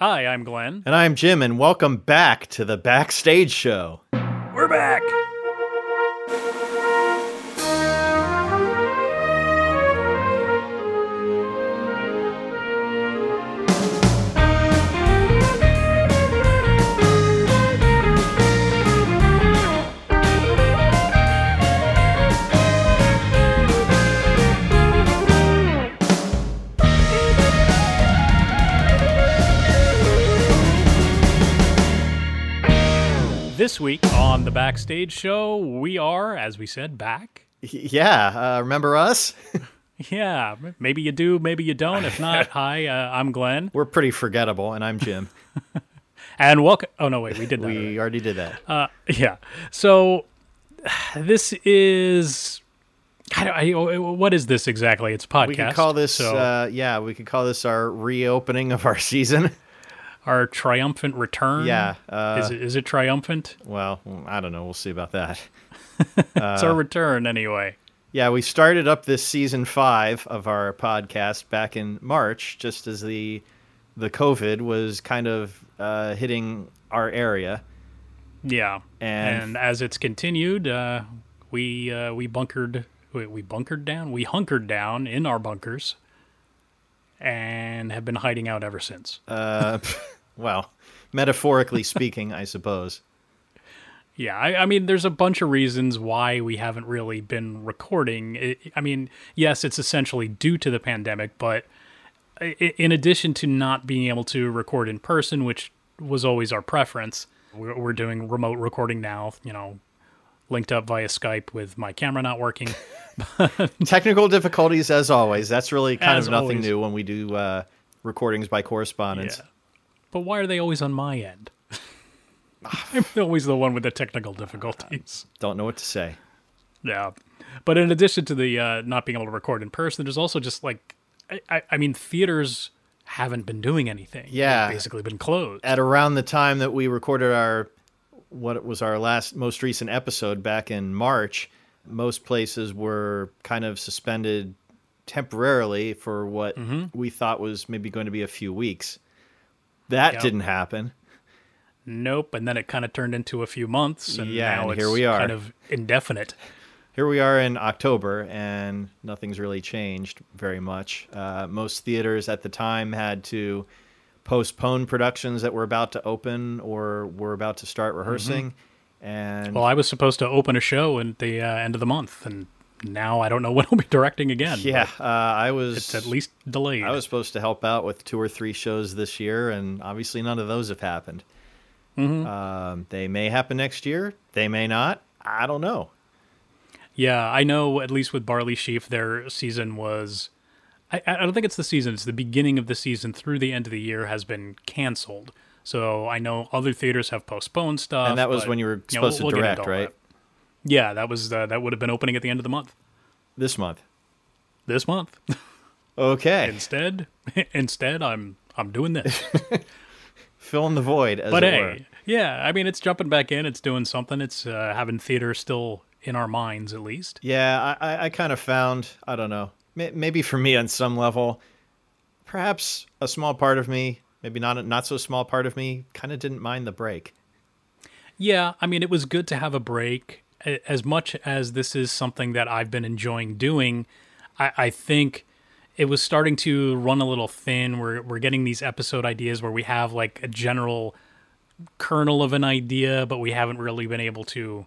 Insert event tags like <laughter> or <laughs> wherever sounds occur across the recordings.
Hi, I'm Glen. And I'm Jim, and welcome back to the Backstage Show. We're back. This week on the Backstage Show, we are, as we said, back. <laughs> Yeah, uh, remember us? <laughs> Yeah, maybe you do, maybe you don't. If not, <laughs> hi, uh, I'm Glen. We're pretty forgettable, and I'm Jim. And welcome. Oh, no, wait, we did that. we already did that. Uh, yeah. So this is kind of I, what is this exactly? It's a podcast. we could call this, so uh, yeah, we could call this our reopening of our season. Our triumphant return. Yeah, uh, is it is it triumphant? well, I don't know. We'll see about that. <laughs> it's Uh, our return anyway. Yeah, we started up this season five of our podcast back in March, just as the the COVID was kind of uh, hitting our area. Yeah. And- And, as it's continued, uh, we uh, we bunkered we, we bunkered down we hunkered down in our bunkers and have been hiding out ever since. <laughs> Well, metaphorically speaking, I suppose. Yeah, I, I mean, there's a bunch of reasons why we haven't really been recording. It, I mean, yes, it's essentially due to the pandemic, but in addition to not being able to record in person, which was always our preference, we're, we're doing remote recording now. You know, linked up via Skype with my camera not working. <laughs> Technical difficulties, as always. That's really kind As of nothing always. new when we do uh, recordings by correspondence. Yeah. But why are they always on my end? <laughs> <laughs> I'm always the one with the technical difficulties. Don't know what to say. Yeah, but in addition to the uh, not being able to record in person, there's also just like, I, I, I mean, theaters haven't been doing anything. Yeah. They've basically been closed. At around the time that we recorded our what was our last most recent episode back in March, most places were kind of suspended temporarily for what we thought was maybe going to be a few weeks. That Yep. didn't happen. Nope. And then it kind of turned into a few months, and Yeah, now and it's here we are. kind of indefinite. Here we are in October, and nothing's really changed very much. Uh, most theaters at the time had to postpone productions that were about to open or were about to start rehearsing. And Well, I was supposed to open a show at the uh, end of the month, and now I don't know <laughs> when I'll be directing again. yeah, uh, I was It's at least delayed. I was supposed to help out with two or three shows this year, and obviously none of those have happened. Mm-hmm. Um, they may happen next year. They may not. I don't know. Yeah, I know. At least with Barley Sheaf, their season was. I, I don't think it's the season. It's the beginning of the season through the end of the year has been canceled. So I know other theaters have postponed stuff. And that was but, when you were know, supposed we'll to get direct, right? that. Yeah, that was uh, that would have been opening at the end of the month. This month. This month. Okay. <laughs> instead, <laughs> instead, I'm I'm doing this. <laughs> Fill in the void, as but it hey, were. yeah, I mean, it's jumping back in. It's doing something. It's uh, having theater still in our minds, at least. Yeah, I, I, I kind of found, I don't know, may, maybe for me on some level, perhaps a small part of me, maybe not a not so small part of me, kind of didn't mind the break. Yeah, I mean, it was good to have a break. As much as this is something that I've been enjoying doing, I, I think it was starting to run a little thin. We're, we're getting these episode ideas where we have like a general kernel of an idea, but we haven't really been able to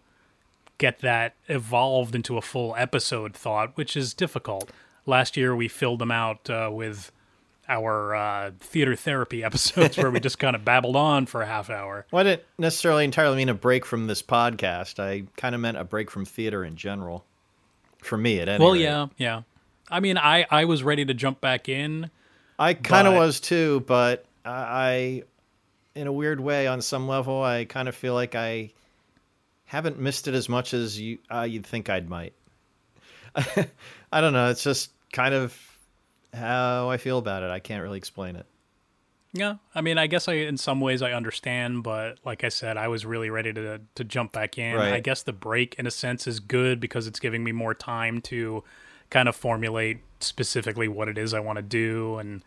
get that evolved into a full episode thought, which is difficult. Last year, we filled them out uh, with our uh, theater therapy <laughs> episodes where we just kind of babbled on for a half hour. Well, I didn't necessarily entirely mean a break from this podcast. I kind of meant a break from theater in general. For me, at any Well, rate. yeah, yeah. I mean, I I was ready to jump back in. I kind of but- was too, but I, I, in a weird way, on some level, I kind of feel like I haven't missed it as much as you uh, you'd think I'd might. <laughs> I don't know. It's just kind of how I feel about it. I can't really explain it. Yeah, I mean, I guess I in some ways I understand, but like I said, I was really ready to to jump back in. Right. I guess the break, in a sense, is good because it's giving me more time to kind of formulate specifically what it is I want to do, and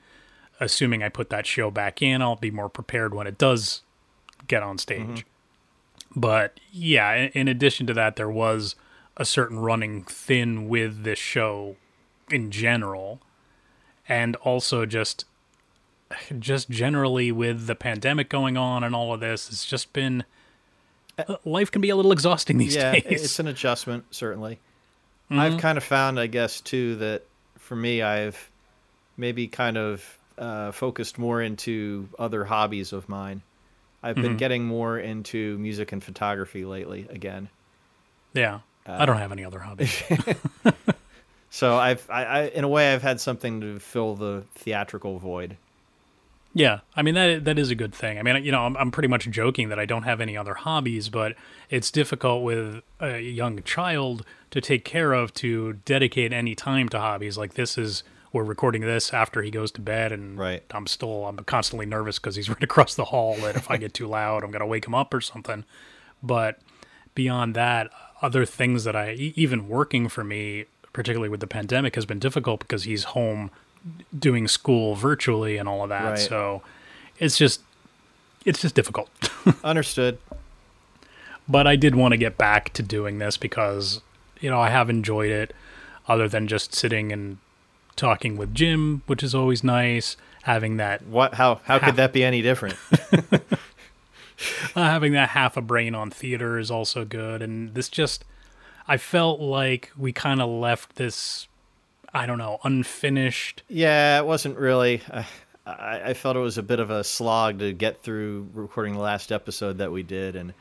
assuming I put that show back in, I'll be more prepared when it does get on stage. Mm-hmm. But yeah, in, in addition to that, there was a certain running thin with this show in general, and also just just generally with the pandemic going on and all of this, it's just been life can be a little exhausting these yeah, days. it's an adjustment certainly. Mm-hmm. I've kind of found, I guess, too, that for me, I've maybe kind of uh, focused more into other hobbies of mine. I've been mm-hmm. getting more into music and photography lately again. yeah, uh, I don't have any other hobbies. <laughs> <laughs> So I've, I, I, in a way, I've had something to fill the theatrical void. Yeah, I mean that that is a good thing. I mean, you know, I'm I'm pretty much joking that I don't have any other hobbies, but it's difficult with a young child to take care of to dedicate any time to hobbies. Like this is we're recording this after he goes to bed, and Right. I'm still I'm constantly nervous because he's <laughs> right across the hall. and if I get too loud, I'm gonna wake him up or something. But beyond that, other things that I even working for me, particularly with the pandemic, has been difficult because he's home doing school virtually and all of that. Right. So it's just it's just difficult. <laughs> Understood. but I did want to get back to doing this because you know I have enjoyed it. Other than just sitting and talking with Jim, which is always nice. Having that What? How? How Ha- could that be any different? <laughs> uh, having that half a brain on theater is also good and this just i felt like we kind of left this i don't know unfinished Yeah, it wasn't really. Uh, I, I felt it was a bit of a slog to get through recording the last episode that we did, and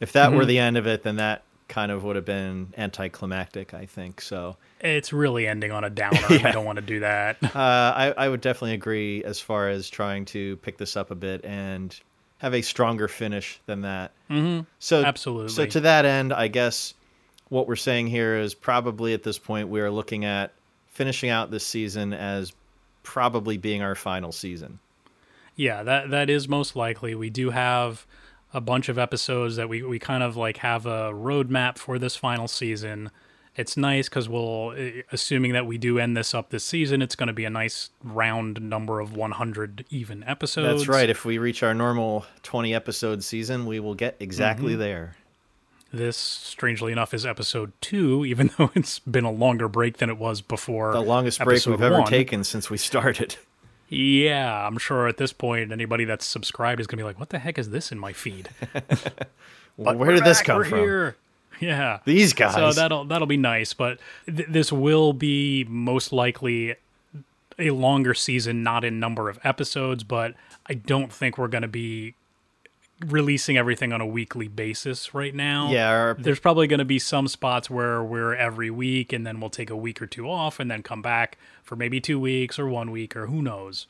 if that Mm-hmm. were the end of it, then that kind of would have been anticlimactic. I think so. it's really ending on a <laughs> downer and i don't want to do that Uh, I, I would definitely agree as far as trying to pick this up a bit and have a stronger finish than that. Mm-hmm. So Absolutely. So to that end, I guess what we're saying here is probably at this point we are looking at finishing out this season as probably being our final season. yeah that that is most likely we do have a bunch of episodes that we, we kind of like have a roadmap for this final season it's nice because we'll eh, assuming that we do end this up this season it's going to be a nice round number of 100 even episodes That's right. If we reach our normal 20 episode season, we will get exactly Mm-hmm. there. This, strangely enough, is episode two, even <laughs> though it's been a longer break than it was before. The longest break we've ever one. taken since we started. <laughs> Yeah, I'm sure at this point, anybody that's subscribed is going to be like, what the heck is this in my feed? <laughs> But Where did this come we're from? Here. Yeah. These guys. So that'll that'll be nice, but th- this will be most likely a longer season, not in number of episodes, but I don't think we're going to be releasing everything on a weekly basis right now. yeah, our, There's probably going to be some spots where we're every week and then we'll take a week or two off and then come back for maybe 2 weeks or 1 week or who knows.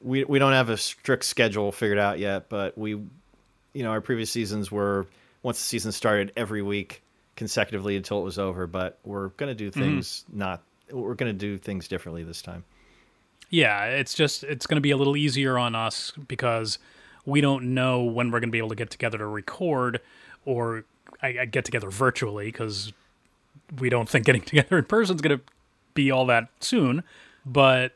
we we don't have a strict schedule figured out yet, but we, you know, our previous seasons were once the season started every week consecutively until it was over. But we're gonna do Mm-hmm. things not. We're gonna do things differently this time. Yeah, it's just it's going to be a little easier on us because we don't know when we're going to be able to get together to record or I, I get together virtually because we don't think getting <laughs> together in person is going to be all that soon. But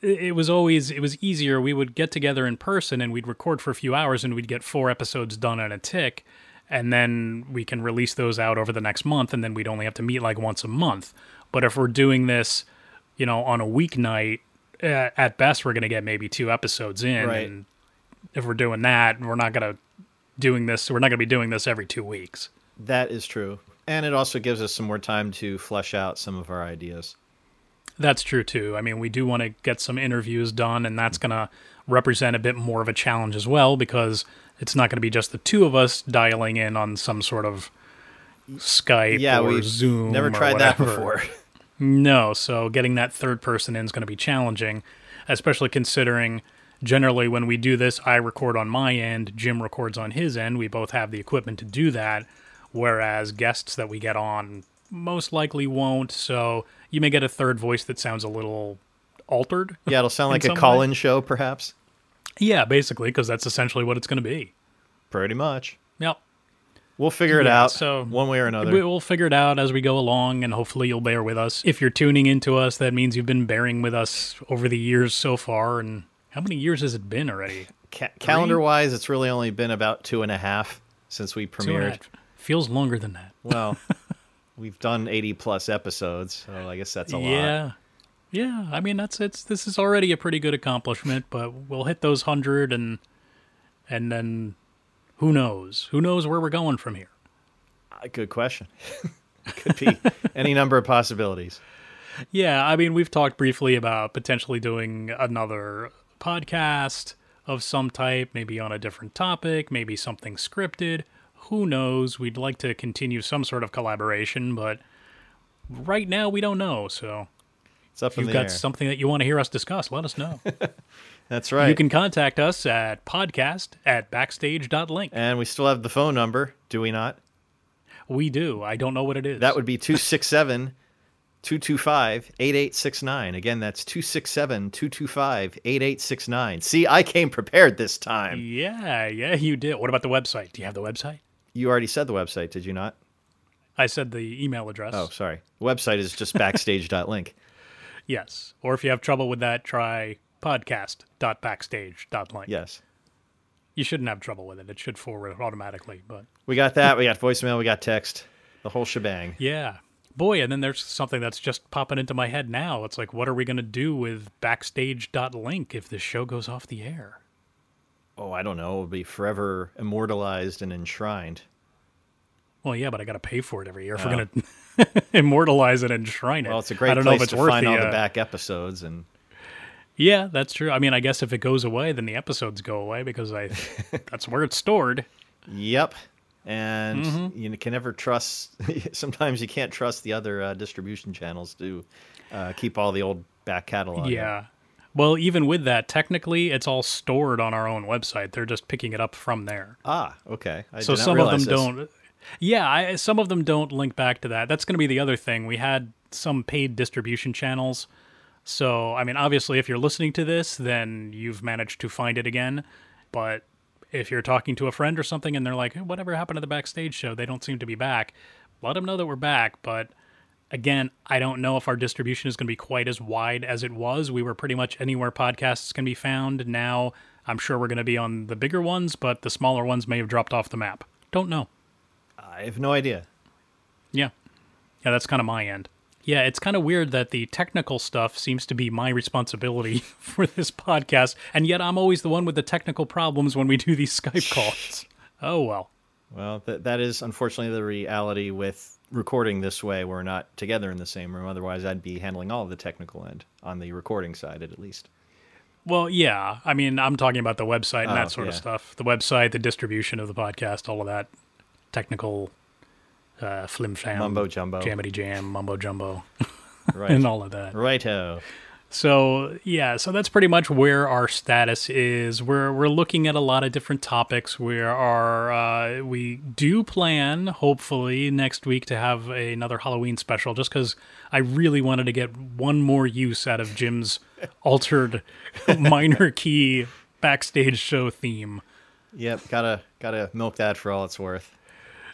it was always it was easier. We would get together in person and we'd record for a few hours and we'd get four episodes done in a tick, and then we can release those out over the next month, and then we'd only have to meet like once a month. But if we're doing this, you know, on a weeknight, uh, at best we're going to get maybe two episodes in, Right. and if we're doing that, we're not going to doing this. We're not going to be doing this every two weeks. That is true, and it also gives us some more time to flesh out some of our ideas. That's true too. I mean, we do want to get some interviews done, and that's going to represent a bit more of a challenge as well because it's not going to be just the two of us dialing in on some sort of Skype Yeah, or Zoom. never tried that before. <laughs> No, so getting that third person in is going to be challenging, especially considering generally when we do this, I record on my end, Jim records on his end. We both have the equipment to do that, whereas guests that we get on most likely won't. So you may get a third voice that sounds a little altered. Yeah, it'll sound <laughs> like a some call-in show, perhaps. Yeah, basically, because that's essentially what it's going to be. Pretty much. Yep. We'll figure it Yeah, out so one way or another. We- We'll figure it out as we go along, and hopefully you'll bear with us. If you're tuning into us, that means you've been bearing with us over the years so far and How many years has it been already? Ca- calendar wise, it's really only been about two and a half since we Two and a premiered. Feels longer than that. Well, <laughs> we've done 80 plus episodes, so I guess that's a lot. yeah. Yeah, I mean that's it's this is already a pretty good accomplishment, but we'll hit those 100 and and then who knows? Who knows where we're going from here? Uh, Good question. <laughs> Could be any number of possibilities. <laughs> Yeah, I mean, we've talked briefly about potentially doing another podcast of some type, maybe on a different topic, maybe something scripted. Who knows? We'd like to continue some sort of collaboration, but right now we don't know. So if you've got air. something that you want to hear us discuss, let us know. <laughs> That's right. You can contact us at podcast at backstage.link. and we still have the phone number, do we not? We do. I don't know what it is. That would be 267 225 8869. Again, that's 267 225 8869. See, I came prepared this time. Yeah, yeah, you did. What about the website? Do you have the website? You already said the website, did you not? I said the email address. Oh, sorry. The website is just backstage.link. <laughs> Yes. Or if you have trouble with that, try podcast.backstage.link. Yes. You shouldn't have trouble with it. It should forward automatically. But We got that. We got voicemail. We got text. The whole shebang. yeah. Boy, and then there's something that's just popping into my head now. It's like, what are we going to do with backstage.link if this show goes off the air? Oh, I don't know. It'll be forever immortalized and enshrined. Well, yeah, but I got to pay for it every year if we're going <laughs> to immortalize it and enshrine it. Well, it's a great I don't know place if it's to worth find the, all the uh, back episodes. And Yeah, that's true. I mean, I guess if it goes away, then the episodes go away because I <laughs> that's where it's stored. yep. And Mm-hmm. you can never trust. <laughs> sometimes you can't trust the other uh, distribution channels to uh, keep all the old back catalog. Yeah. Well, even with that, technically, it's all stored on our own website. They're just picking it up from there. Ah, okay. I so some of them this. don't. Yeah, I, some of them don't link back to that. That's going to be the other thing. We had some paid distribution channels. So, I mean, obviously, if you're listening to this, then you've managed to find it again. But if you're talking to a friend or something and they're like, "Hey, whatever happened to the backstage show? They don't seem to be back. Let them know that we're back. But again, I don't know if our distribution is going to be quite as wide as it was. We were pretty much anywhere podcasts can be found. Now, I'm sure we're going to be on the bigger ones, but the smaller ones may have dropped off the map. Don't know. I have no idea. Yeah. Yeah, that's kind of my end. Yeah, it's kind of weird that the technical stuff seems to be my responsibility <laughs> for this podcast, and yet I'm always the one with the technical problems when we do these Skype <laughs> calls. Oh, well. Well, th- that is unfortunately the reality with recording this way. We're not together in the same room. Otherwise, I'd be handling all of the technical end on the recording side, at least. Well, yeah. I mean, I'm talking about the website and Oh, that sort of stuff. The website, the distribution of the podcast, all of that technical uh, flim flam, Mumbo jumbo. jammity jam, mumbo jumbo, <laughs> Right. and all of that. Righto. So yeah, so that's pretty much where our status is. We're we're looking at a lot of different topics. We are uh, we do plan hopefully next week to have another Halloween special, just because I really wanted to get one more use out of Jim's altered <laughs> minor key backstage show theme. Yep. Gotta gotta milk that for all it's worth.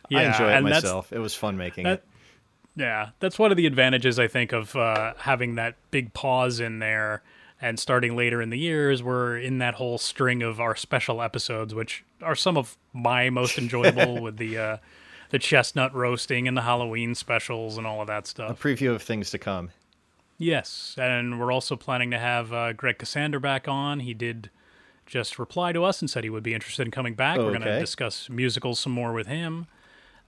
Yeah, I enjoy it myself. It was fun making that- it. Yeah, that's one of the advantages I think of uh, having that big pause in there and starting later in the years. We're in that whole string of our special episodes, which are some of my most enjoyable <laughs> with the uh, the chestnut roasting and the Halloween specials and all of that stuff. A preview of things to come. Yes, and we're also planning to have uh, Greg Cassander back on. He did just reply to us and said he would be interested in coming back. We're going to discuss musicals some more with him.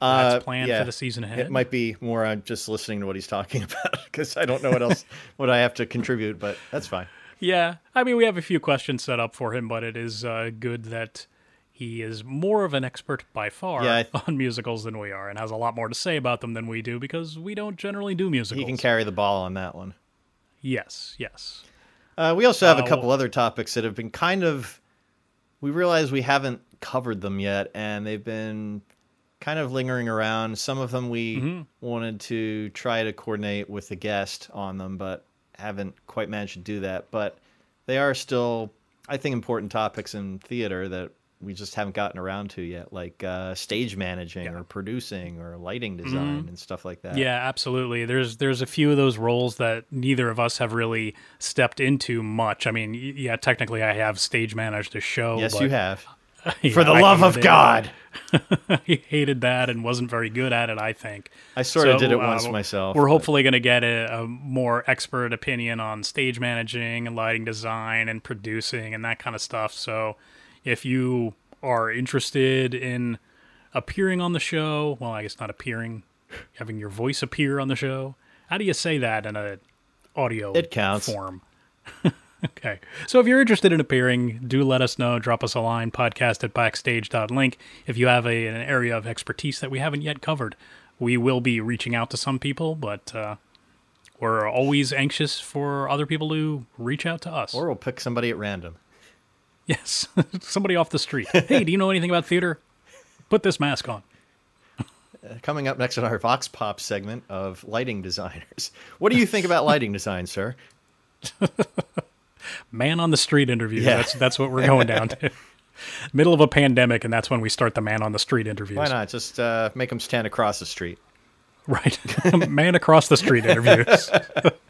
Uh, That's planned yeah. for the season ahead. It might be more I'm just listening to what he's talking <laughs> about because I don't know what else <laughs> what I have to contribute, but that's fine. Yeah, I mean, we have a few questions set up for him, but it is uh, good that he is more of an expert by far Yeah, I- <laughs> on musicals than we are, and has a lot more to say about them than we do because we don't generally do musicals. He can carry the ball on that one. yes, yes. Uh, we also have Uh, a couple well- other topics that have been kind of. We realize we haven't covered them yet, and they've been kind of lingering around. Some of them we Mm-hmm. wanted to try to coordinate with the guest on them, but haven't quite managed to do that. But they are still, I think, important topics in theater that we just haven't gotten around to yet, like uh, stage managing or producing or lighting design and stuff like that. Mm-hmm. Yeah, absolutely. There's there's a few of those roles that neither of us have really stepped into much. I mean, yeah, technically I have stage managed a show. Yes, you have. <laughs> yeah, For the I love of. God. <laughs> I hated that and wasn't very good at it. I think. I sort of did it uh, once myself. We're but- hopefully going to get a, a more expert opinion on stage managing and lighting design and producing and that kind of stuff. So, if you are interested in appearing on the show, well, I guess not appearing, having your voice appear on the show. How do you say that in a audio It counts. form? <laughs> okay. So if you're interested in appearing, do let us know. Drop us a line, podcast at backstage.link. If you have a, an area of expertise that we haven't yet covered, we will be reaching out to some people, but uh, we're always anxious for other people to reach out to us. Or we'll pick somebody at random. yes, <laughs> somebody off the street. Hey, do you know anything about theater? Put this mask on. Coming up next in our Vox Pop segment of lighting designers. What do you think about lighting design, sir? <laughs> Man on the street interview. Yeah. That's that's what we're going down to. <laughs> Middle of a pandemic, and that's when we start the man on the street interviews. Why not? Just uh, make them stand across the street. Right. <laughs> Man across the street interviews.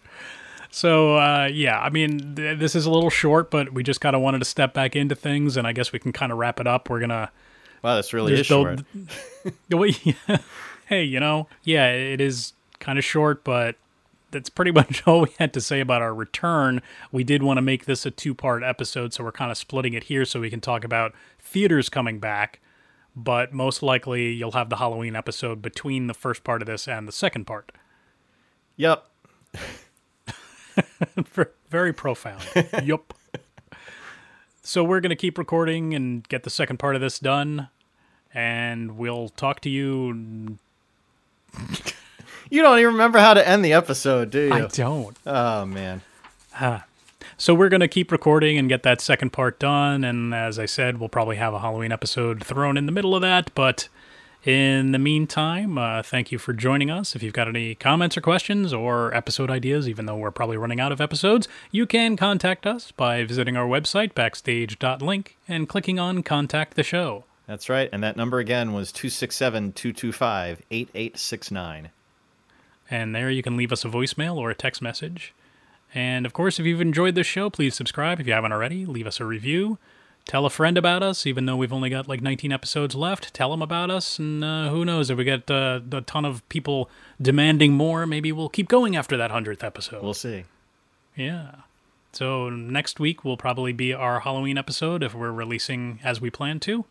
<laughs> so, uh, yeah, I mean, th- this is a little short, but we just kind of wanted to step back into things, and I guess we can kind of wrap it up. We're going to. Wow, that's really is short. hey, you know, yeah, it is kind of short, but that's pretty <laughs> much all we had to say about our return. We did want to make this a two part episode, so we're kind of splitting it here so we can talk about theaters coming back. But most likely, you'll have the Halloween episode between the first part of this and the second part. Yep. <laughs> Very profound. <laughs> yup. So we're going to keep recording and get the second part of this done. And we'll talk to you. You don't even remember how to end the episode, do you? I don't. Oh man. So we're going to keep recording and get that second part done. And as I said, we'll probably have a Halloween episode thrown in the middle of that. But in the meantime, uh, thank you for joining us. If you've got any comments or questions or episode ideas, even though we're probably running out of episodes, you can contact us by visiting our website, backstage.link, and clicking on Contact the Show. That's right. And that number again was 267 225 8869. And there you can leave us a voicemail or a text message. And of course, if you've enjoyed this show, please subscribe if you haven't already. Leave us a review. Tell a friend about us, even though we've only got like 19 episodes left. Tell them about us, and uh, who knows if we get uh, a ton of people demanding more, maybe we'll keep going after that 100th episode. We'll see. yeah. So next week will probably be our Halloween episode if we're releasing as we plan to.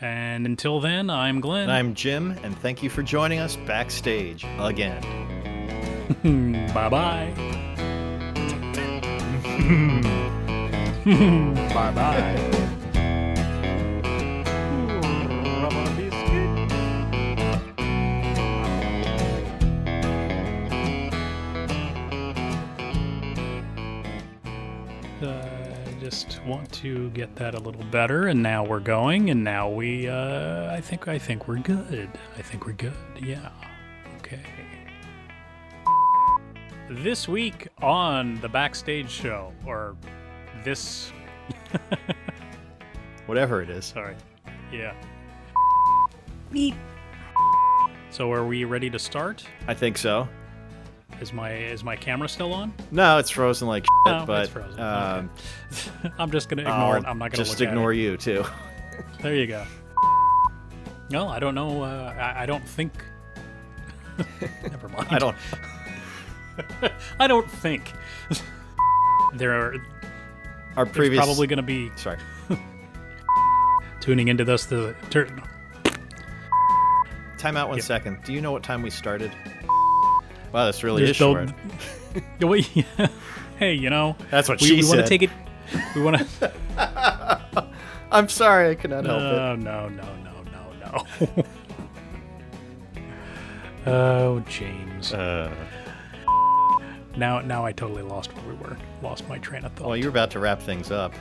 And until then, I'm Glen. And I'm Jim, and thank you for joining us backstage again. Bye bye. bye bye. Want to get that a little better, and now we're going, and now we. Uh, I think. I think we're good. I think we're good. Yeah. Okay. This week on the backstage show, or this. <laughs> Whatever it is. Sorry. Yeah. So are we ready to start? I think so. Is my is my camera still on? No, it's frozen like shit, No, but it's frozen. um, <laughs> I'm just gonna ignore I'll it. I'm not gonna just ignore you too. There you go. No, I don't know. Uh, I, I don't think. <laughs> Never mind. I don't. <laughs> I don't think. there are Our previous probably going to be Sorry. tuning into this. The tur- Time out one Yep. second. Do you know what time we started? Wow, this really there's is short. no- <laughs> Wait, hey, you know, That's what we, she we want to take it. We want to. <laughs> I'm sorry, I cannot help it. No, no, no, no, no, no. <laughs> oh, James. Uh, Now, now I totally lost where we were. Lost my train of thought. well, you're about to wrap things up.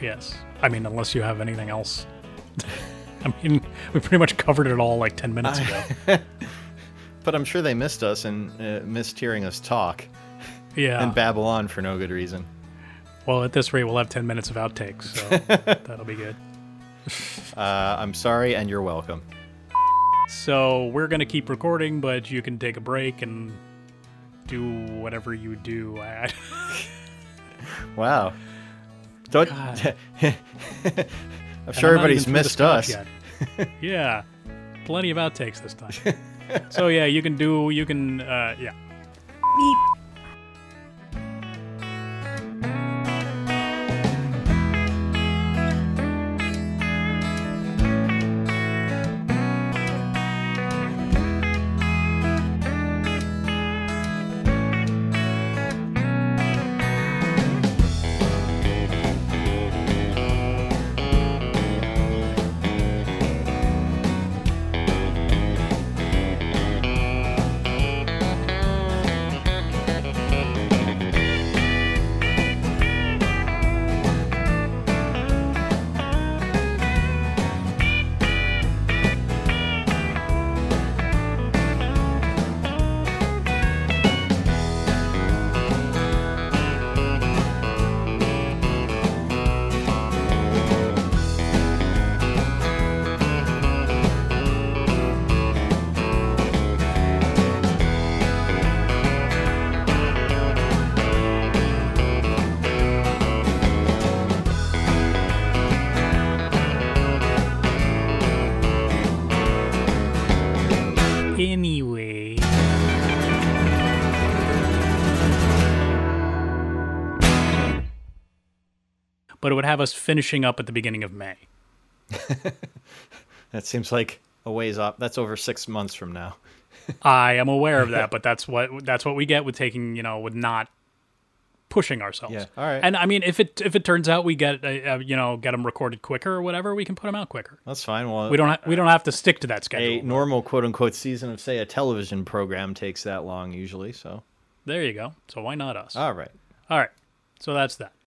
Yes. I mean, unless you have anything else. I mean, we pretty much covered it all like 10 minutes ago. But I'm sure they missed us and uh, missed hearing us talk Yeah. and babble on for no good reason. well, at this rate, we'll have 10 minutes of outtakes, so <laughs> that'll be good. Uh, I'm sorry, and you're welcome. So we're gonna keep recording, but you can take a break and do whatever you do. <laughs> Wow. Don't. God. <laughs> I'm sure everybody's even through the missed us. yeah, plenty of outtakes this time. So yeah, you can do. You can. Uh, yeah. Anyway. But it would have us finishing up at the beginning of May. <laughs> That seems like a ways off. That's over six months from now. <laughs> I am aware of that, but that's what that's what we get with taking, you know, with not pushing ourselves. Yeah, all right. And I mean, if it if it turns out we get uh, uh, you know get them recorded quicker or whatever, we can put them out quicker. That's fine. Well, We don't ha- we don't have to stick to that schedule. a normal quote unquote season of say a television program takes that long usually. So There you go. So why not us? all right. All right. So that's that.